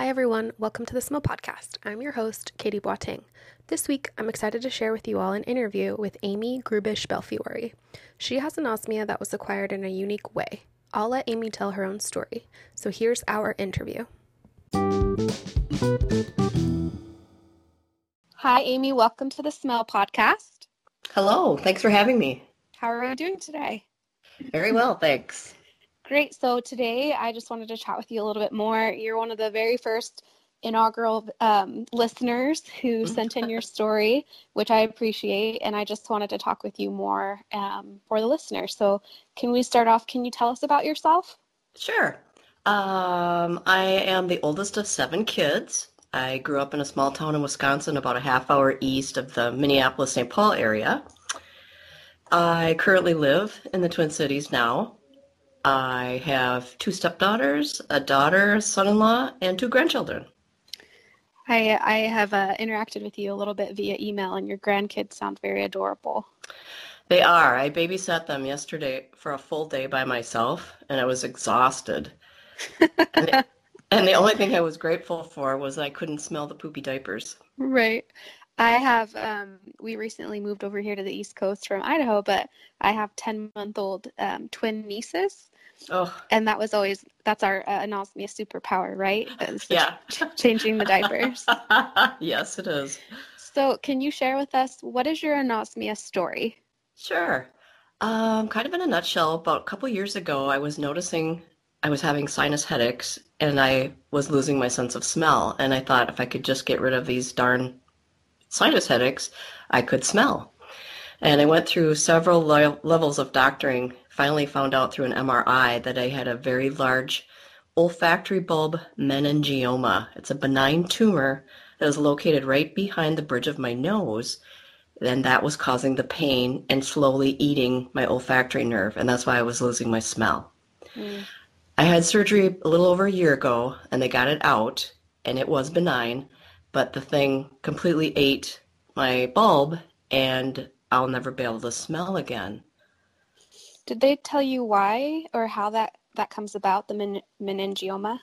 Hi, everyone. Welcome to the Smell Podcast. I'm your host, Katie Boateng. This week, I'm excited to share with you all an interview with Amy Grubish Belfiori. She has an anosmia that was acquired in a unique way. I'll let Amy tell her own story. So here's our interview. Hi, Amy. Welcome to the Smell Podcast. Hello. Thanks for having me. How are you doing today? Very well, thanks. Great. So today I just wanted to chat with you a little bit more. You're one of the very first inaugural um, listeners who sent in your story, which I appreciate. And I just wanted to talk with you more um, for the listeners. So, can we start off? Can you tell us about yourself? Sure. Um, I am the oldest of seven kids. I grew up in a small town in Wisconsin, about a half hour east of the Minneapolis St. Paul area. I currently live in the Twin Cities now. I have two stepdaughters, a daughter, son-in-law, and two grandchildren. I I have uh, interacted with you a little bit via email, and your grandkids sound very adorable. They are. I babysat them yesterday for a full day by myself, and I was exhausted. and, the, and the only thing I was grateful for was I couldn't smell the poopy diapers. Right. I have, um, we recently moved over here to the East Coast from Idaho, but I have 10 month old um, twin nieces. Oh. And that was always, that's our uh, anosmia superpower, right? yeah. changing the diapers. yes, it is. So, can you share with us what is your anosmia story? Sure. Um, kind of in a nutshell, about a couple years ago, I was noticing I was having sinus headaches and I was losing my sense of smell. And I thought if I could just get rid of these darn sinus headaches, I could smell. And I went through several levels of doctoring, finally found out through an MRI that I had a very large olfactory bulb meningioma. It's a benign tumor that is located right behind the bridge of my nose. And that was causing the pain and slowly eating my olfactory nerve. And that's why I was losing my smell. Mm. I had surgery a little over a year ago and they got it out and it was benign but the thing completely ate my bulb and I'll never be able to smell again. Did they tell you why or how that, that comes about, the men- meningioma?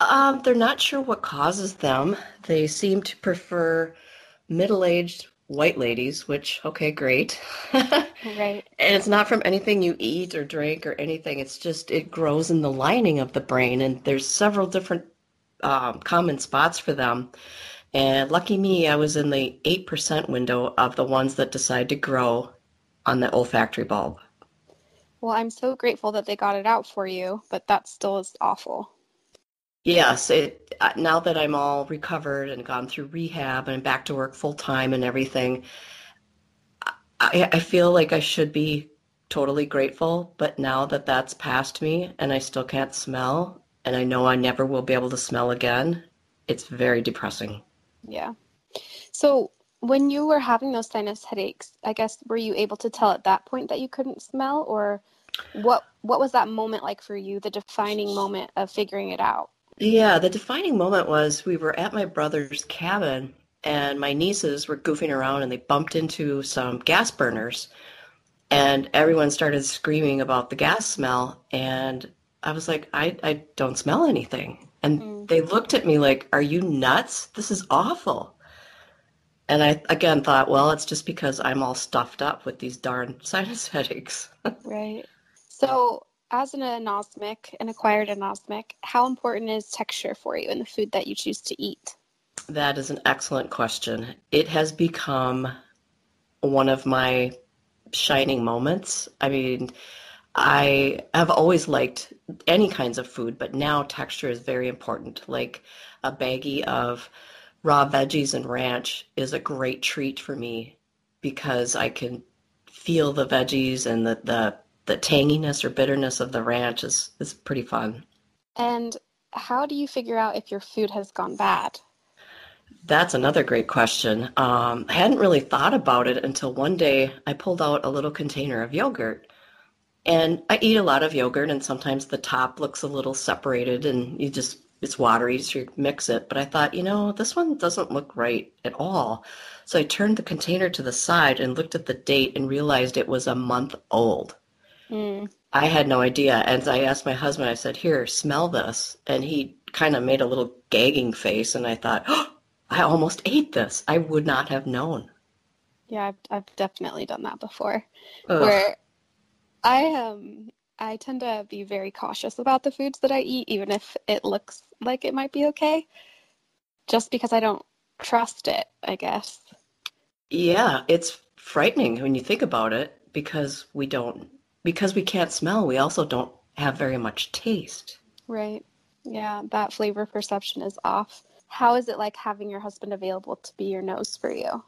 Um, they're not sure what causes them. They seem to prefer middle aged white ladies, which, okay, great. right. And it's not from anything you eat or drink or anything. It's just, it grows in the lining of the brain. And there's several different um, common spots for them. And lucky me, I was in the 8% window of the ones that decide to grow on the olfactory bulb. Well, I'm so grateful that they got it out for you, but that still is awful. Yes, it uh, now that I'm all recovered and gone through rehab and back to work full time and everything, I, I feel like I should be totally grateful. But now that that's past me and I still can't smell, and I know I never will be able to smell again, it's very depressing. Yeah. So when you were having those sinus headaches, I guess were you able to tell at that point that you couldn't smell or what what was that moment like for you, the defining moment of figuring it out? Yeah, the defining moment was we were at my brother's cabin and my nieces were goofing around and they bumped into some gas burners and everyone started screaming about the gas smell and I was like, I, I don't smell anything. And mm. they looked at me like, Are you nuts? This is awful. And I again thought, well, it's just because I'm all stuffed up with these darn sinus headaches. right. So, as an anosmic, an acquired anosmic, how important is texture for you in the food that you choose to eat? That is an excellent question. It has become one of my shining moments. I mean, I have always liked any kinds of food, but now texture is very important. Like a baggie of raw veggies and ranch is a great treat for me because I can feel the veggies and the, the, the tanginess or bitterness of the ranch is, is pretty fun. And how do you figure out if your food has gone bad? That's another great question. Um, I hadn't really thought about it until one day I pulled out a little container of yogurt and I eat a lot of yogurt, and sometimes the top looks a little separated, and you just it's watery, so you mix it. But I thought, you know, this one doesn't look right at all. So I turned the container to the side and looked at the date and realized it was a month old. Mm. I had no idea. And I asked my husband, I said, Here, smell this. And he kind of made a little gagging face, and I thought, oh, I almost ate this. I would not have known. Yeah, I've, I've definitely done that before. Ugh. Where I um I tend to be very cautious about the foods that I eat, even if it looks like it might be okay, just because I don't trust it, I guess. Yeah, it's frightening when you think about it because we don't, because we can't smell, we also don't have very much taste. Right. Yeah, that flavor perception is off. How is it like having your husband available to be your nose for you?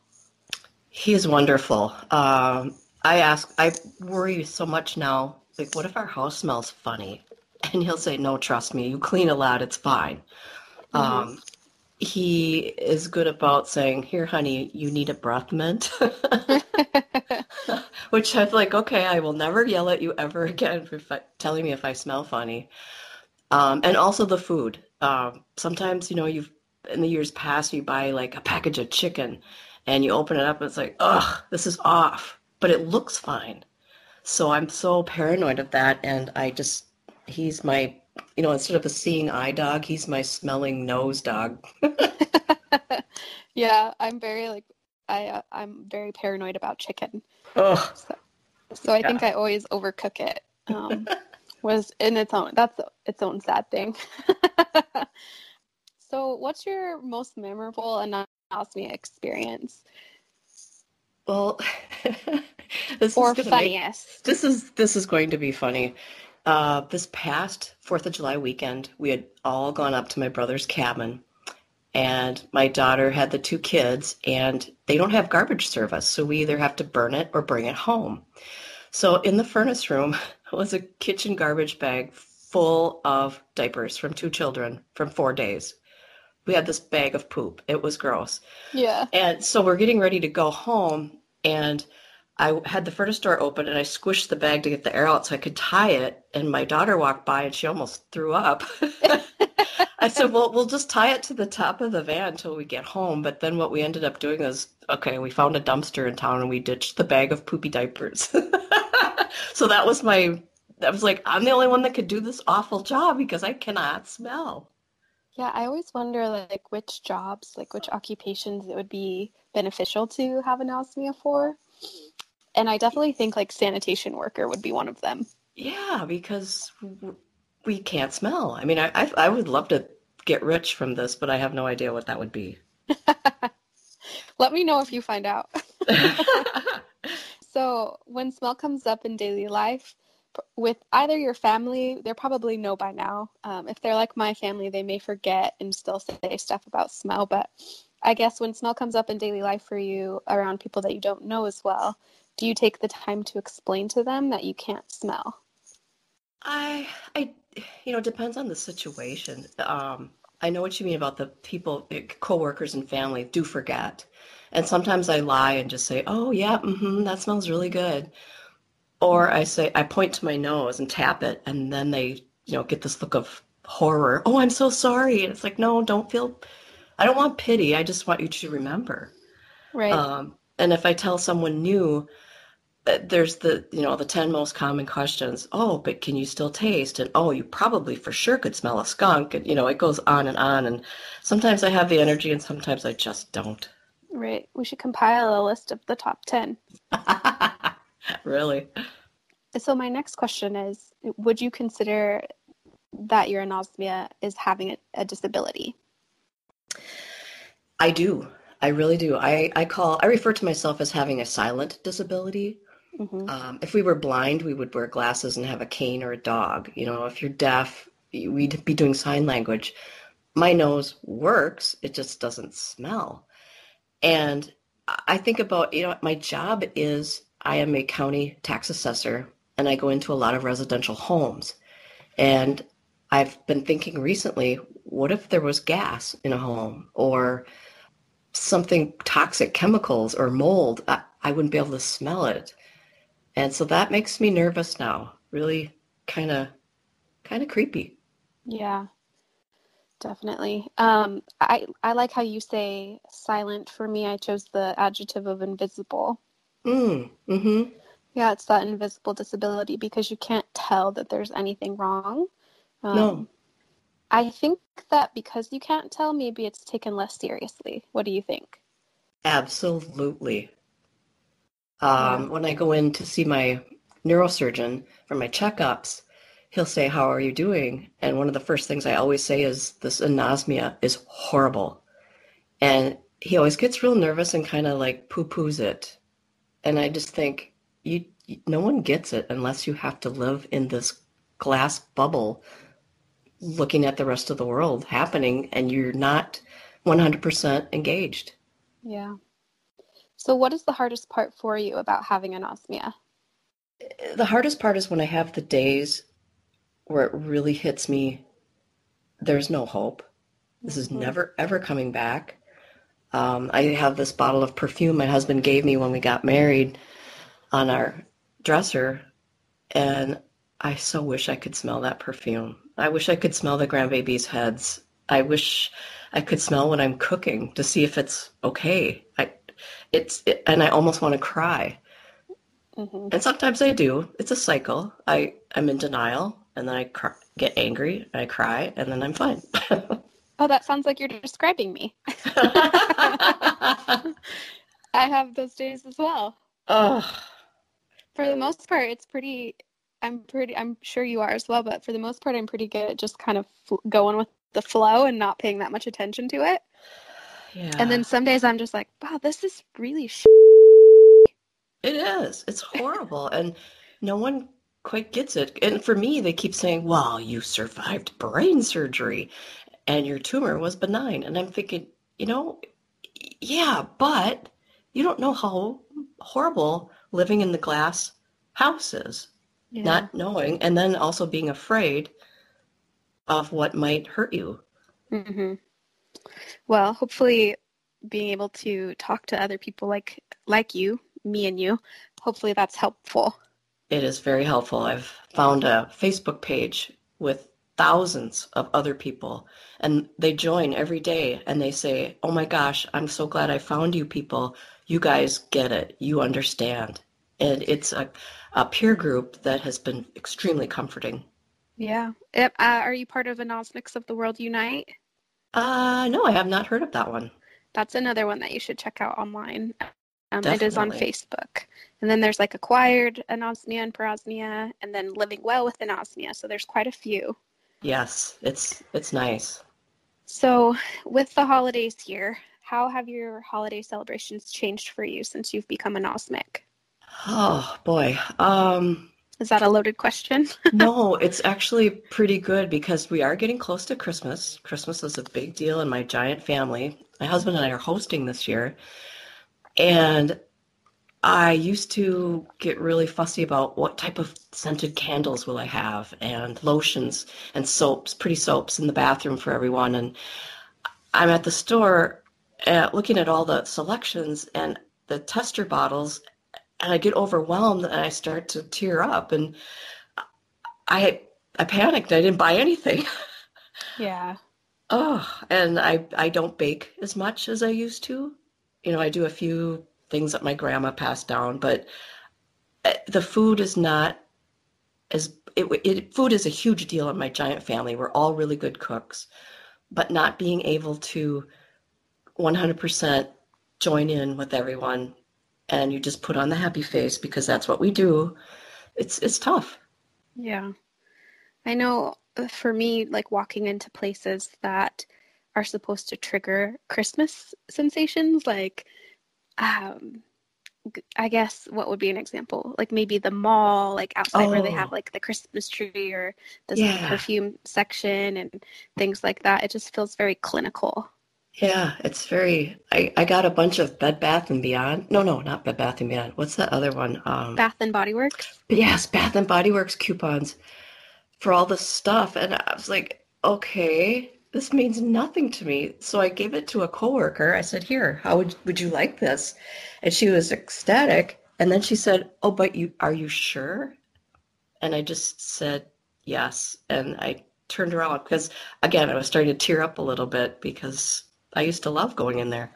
He is wonderful. Um, I ask, I worry so much now. Like, what if our house smells funny? And he'll say, "No, trust me. You clean a lot. It's fine." Mm-hmm. Um, he is good about saying, "Here, honey, you need a breath mint," which I'm like, "Okay, I will never yell at you ever again for telling me if I smell funny." Um, and also the food. Um, sometimes, you know, you've in the years past, you buy like a package of chicken, and you open it up, and it's like, "Ugh, this is off," but it looks fine. So I'm so paranoid of that, and I just he's my you know, instead of a seeing eye dog, he's my smelling nose dog. yeah, I'm very like I uh, I'm very paranoid about chicken. Oh. So, so I yeah. think I always overcook it. Um, was in its own that's its own sad thing. so, what's your most memorable anosmia experience? Well, this or is funniest. Make, this is this is going to be funny. Uh, this past Fourth of July weekend, we had all gone up to my brother's cabin, and my daughter had the two kids, and they don't have garbage service, so we either have to burn it or bring it home. So in the furnace room was a kitchen garbage bag full of diapers from two children from four days. We had this bag of poop. It was gross. Yeah. And so we're getting ready to go home, and I had the furnace door open and I squished the bag to get the air out so I could tie it. And my daughter walked by and she almost threw up. I said, well, we'll just tie it to the top of the van until we get home. But then what we ended up doing is, okay, we found a dumpster in town and we ditched the bag of poopy diapers. so that was my, I was like, I'm the only one that could do this awful job because I cannot smell. Yeah, I always wonder like which jobs, like which occupations it would be beneficial to have anosmia for and I definitely think like sanitation worker would be one of them. Yeah, because we can't smell. I mean, I, I, I would love to get rich from this, but I have no idea what that would be. Let me know if you find out. so, when smell comes up in daily life, with either your family, they're probably know by now. Um, if they're like my family, they may forget and still say stuff about smell. But I guess when smell comes up in daily life for you around people that you don't know as well, do you take the time to explain to them that you can't smell? I, I, you know, depends on the situation. Um, I know what you mean about the people, coworkers and family do forget. And sometimes I lie and just say, oh, yeah, mm-hmm, that smells really good. Or I say, I point to my nose and tap it, and then they, you know, get this look of horror. Oh, I'm so sorry. And it's like, no, don't feel, I don't want pity. I just want you to remember. Right. Um, and if I tell someone new, uh, there's the you know the 10 most common questions oh but can you still taste and oh you probably for sure could smell a skunk and you know it goes on and on and sometimes i have the energy and sometimes i just don't right we should compile a list of the top 10 really so my next question is would you consider that your anosmia is having a, a disability i do I really do. I, I call I refer to myself as having a silent disability. Mm-hmm. Um, if we were blind, we would wear glasses and have a cane or a dog. You know, if you're deaf, we'd be doing sign language. My nose works, it just doesn't smell. And I think about, you know, my job is I am a county tax assessor and I go into a lot of residential homes. And I've been thinking recently, what if there was gas in a home or something toxic, chemicals or mold? I, I wouldn't be able to smell it. And so that makes me nervous now. Really kind of kind of creepy. Yeah. Definitely. Um, I I like how you say silent. For me, I chose the adjective of invisible. Mm. Mhm. Yeah, it's that invisible disability because you can't tell that there's anything wrong. Um, no. I think that because you can't tell, maybe it's taken less seriously. What do you think? Absolutely. Um, yeah. When I go in to see my neurosurgeon for my checkups, he'll say, How are you doing? And one of the first things I always say is, This anosmia is horrible. And he always gets real nervous and kind of like poo poos it. And I just think, you, no one gets it unless you have to live in this glass bubble looking at the rest of the world happening and you're not 100% engaged. Yeah. So, what is the hardest part for you about having anosmia? The hardest part is when I have the days where it really hits me there's no hope. This is mm-hmm. never, ever coming back. Um, I have this bottle of perfume my husband gave me when we got married on our dresser, and I so wish I could smell that perfume. I wish I could smell the grandbabies' heads. I wish I could smell when I'm cooking to see if it's okay. I, it's, it, and I almost want to cry. Mm-hmm. And sometimes I do. It's a cycle. I I'm in denial, and then I cry, get angry, I cry, and then I'm fine. oh, that sounds like you're describing me. I have those days as well. Oh. For the most part, it's pretty. I'm pretty. I'm sure you are as well, but for the most part, I'm pretty good at just kind of going with the flow and not paying that much attention to it. Yeah. And then some days I'm just like, wow, this is really. Sh-. It is. It's horrible, and no one quite gets it. And for me, they keep saying, "Well, you survived brain surgery, and your tumor was benign," and I'm thinking, you know, yeah, but you don't know how horrible living in the glass house is. Yeah. Not knowing, and then also being afraid of what might hurt you. Mm-hmm. Well, hopefully, being able to talk to other people like like you, me and you, hopefully that's helpful. It is very helpful. I've found a Facebook page with thousands of other people and they join every day and they say, "Oh my gosh, I'm so glad I found you people. You guys get it. You understand." And it's a, a peer group that has been extremely comforting. Yeah. Uh, are you part of Anosmics of the World Unite? Uh, no, I have not heard of that one. That's another one that you should check out online. Um, it is on Facebook. And then there's like acquired anosmia and parosmia, and then living well with anosmia. So there's quite a few. Yes, it's it's nice. So with the holidays here, how have your holiday celebrations changed for you since you've become anosmic? Oh boy. Um is that a loaded question? no, it's actually pretty good because we are getting close to Christmas. Christmas is a big deal in my giant family. My husband and I are hosting this year. And I used to get really fussy about what type of scented candles will I have and lotions and soaps, pretty soaps in the bathroom for everyone. And I'm at the store uh, looking at all the selections and the tester bottles and I get overwhelmed and I start to tear up and I I panicked. I didn't buy anything. Yeah. oh, and I I don't bake as much as I used to. You know, I do a few things that my grandma passed down, but eh, the food is not as it, it food is a huge deal in my giant family. We're all really good cooks, but not being able to 100% join in with everyone and you just put on the happy face because that's what we do it's it's tough yeah i know uh, for me like walking into places that are supposed to trigger christmas sensations like um I guess what would be an example? Like maybe the mall, like outside oh. where they have oh. like the Christmas tree or the yeah. perfume section and things like that. It just feels very clinical. Yeah, it's very. I, I got a bunch of Bed Bath and Beyond. No, no, not Bed Bath and Beyond. What's that other one? Um, Bath and Body Works. Yes, Bath and Body Works coupons for all this stuff, and I was like, okay, this means nothing to me. So I gave it to a coworker. I said, "Here, how would would you like this?" And she was ecstatic. And then she said, "Oh, but you are you sure?" And I just said, "Yes." And I turned around because again, I was starting to tear up a little bit because I used to love going in there.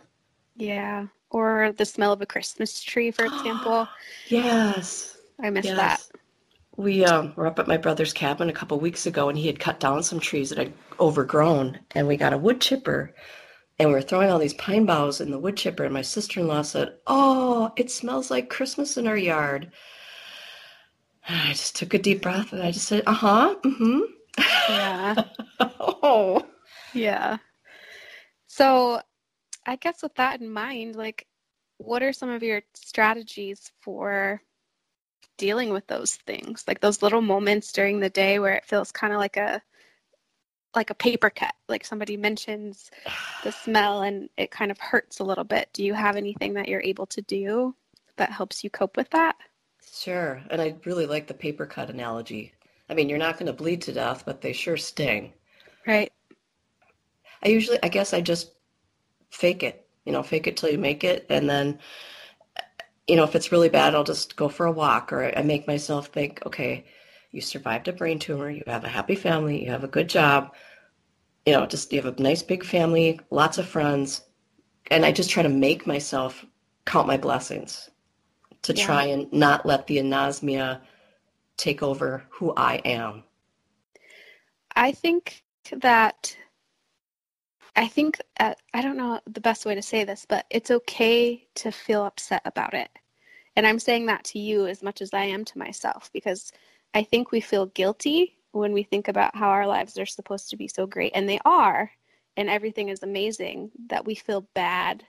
Yeah. Or the smell of a Christmas tree, for example. yes. I miss yes. that. We um, were up at my brother's cabin a couple weeks ago, and he had cut down some trees that had overgrown, and we got a wood chipper, and we were throwing all these pine boughs in the wood chipper, and my sister-in-law said, "Oh, it smells like Christmas in our yard." And I just took a deep breath, and I just said, "Uh huh, mm-hmm." Yeah. oh, Yeah. So, I guess with that in mind, like, what are some of your strategies for dealing with those things? Like those little moments during the day where it feels kind of like a like a paper cut, like somebody mentions the smell and it kind of hurts a little bit. Do you have anything that you're able to do that helps you cope with that? sure. And I really like the paper cut analogy. I mean, you're not going to bleed to death, but they sure sting. Right. I usually, I guess I just fake it, you know, fake it till you make it. And then, you know, if it's really bad, I'll just go for a walk or I make myself think, okay, you survived a brain tumor, you have a happy family, you have a good job, you know, just you have a nice big family, lots of friends. And I just try to make myself count my blessings to Yeah. try and not let the anosmia take over who I am. I think that I think uh, I don't know the best way to say this, but it's okay to feel upset about it. And I'm saying that to you as much as I am to myself because I think we feel guilty when we think about how our lives are supposed to be so great and they are and everything is amazing that we feel bad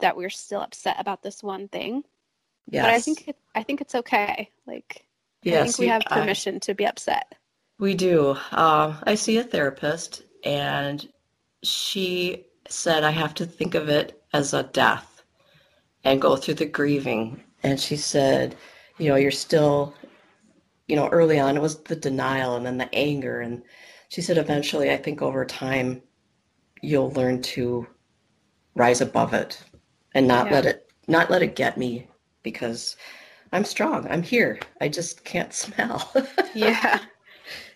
that we're still upset about this one thing. Yes. But I think it, I think it's okay. Like I yes, think we have I- permission to be upset. We do. Um, I see a therapist, and she said I have to think of it as a death and go through the grieving. And she said, you know, you're still, you know, early on it was the denial and then the anger. And she said, eventually, I think over time, you'll learn to rise above it and not Yeah. let it, not let it get me because I'm strong. I'm here. I just can't smell. yeah.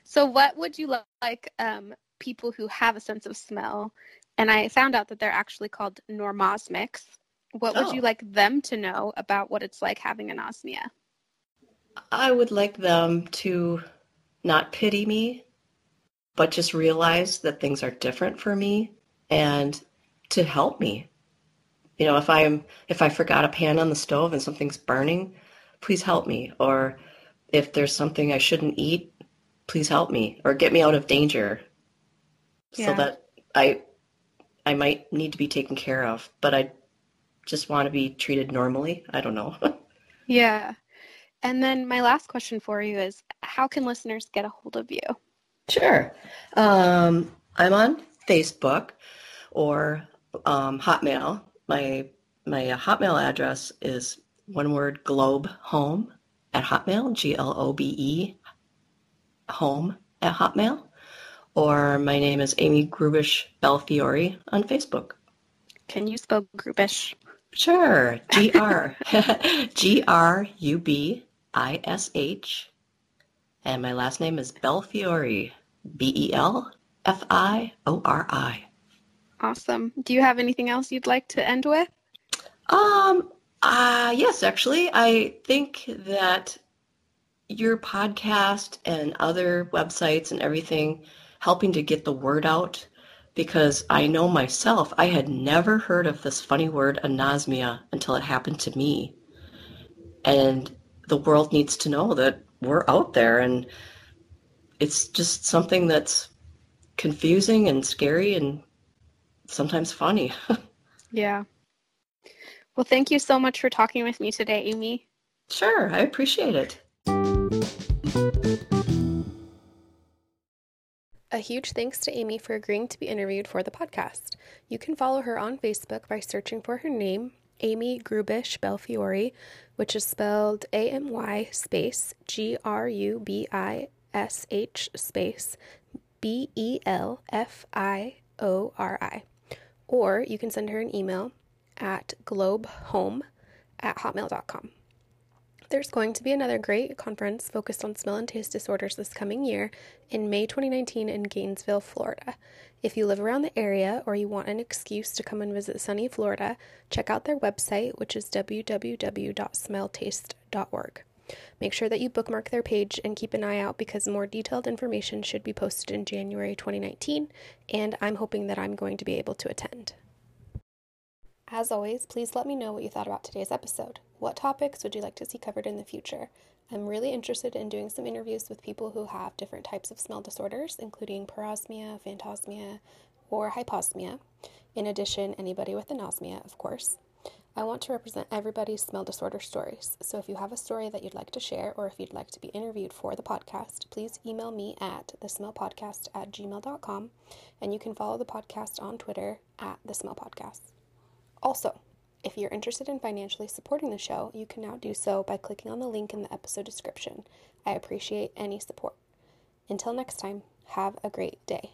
So, what would you like um, people who have a sense of smell? And I found out that they're actually called normosmics. What would Oh. you like them to know about what it's like having an anosmia? I would like them to not pity me, but just realize that things are different for me and to help me. You know, if I'm if I forgot a pan on the stove and something's burning, please help me. Or if there's something I shouldn't eat, please help me or get me out of danger Yeah. so that I I might need to be taken care of, but I just want to be treated normally. I don't know. Yeah. And then my last question for you is how can listeners get a hold of you? Sure. Um, I'm on Facebook or um, Hotmail. My my uh, Hotmail address is one word globe home at Hotmail, G L O B E home at Hotmail. Or my name is Amy Grubish Belfiori on Facebook. Can you spell Grubish? Sure. G R G R U B I S H. And my last name is Belfiori. B E L F I O R I. Awesome. Do you have anything else you'd like to end with? Um uh yes, actually, I think that your podcast and other websites and everything helping to get the word out because I know myself I had never heard of this funny word anosmia until it happened to me. And the world needs to know that we're out there and it's just something that's confusing and scary and sometimes funny. Yeah. Well, thank you so much for talking with me today, Amy. sure, I appreciate it. A huge thanks to Amy for agreeing to be interviewed for the podcast. You can follow her on Facebook by searching for her name, Amy Grubish Belfiori, which is spelled A M Y space G R U B I S H space B E L F I O R I. Or you can send her an email at globehome at hotmail.com. There's going to be another great conference focused on smell and taste disorders this coming year in May 2019 in Gainesville, Florida. If you live around the area or you want an excuse to come and visit sunny Florida, check out their website, which is www.smelltaste.org. Make sure that you bookmark their page and keep an eye out because more detailed information should be posted in January 2019, and I'm hoping that I'm going to be able to attend. As always, please let me know what you thought about today's episode. What topics would you like to see covered in the future? I'm really interested in doing some interviews with people who have different types of smell disorders, including parosmia, phantosmia, or hyposmia. In addition, anybody with anosmia, of course. I want to represent everybody's smell disorder stories. So if you have a story that you'd like to share or if you'd like to be interviewed for the podcast, please email me at thesmellpodcast at gmail.com and you can follow the podcast on Twitter at the smell podcast. Also, if you're interested in financially supporting the show, you can now do so by clicking on the link in the episode description. I appreciate any support. Until next time, have a great day.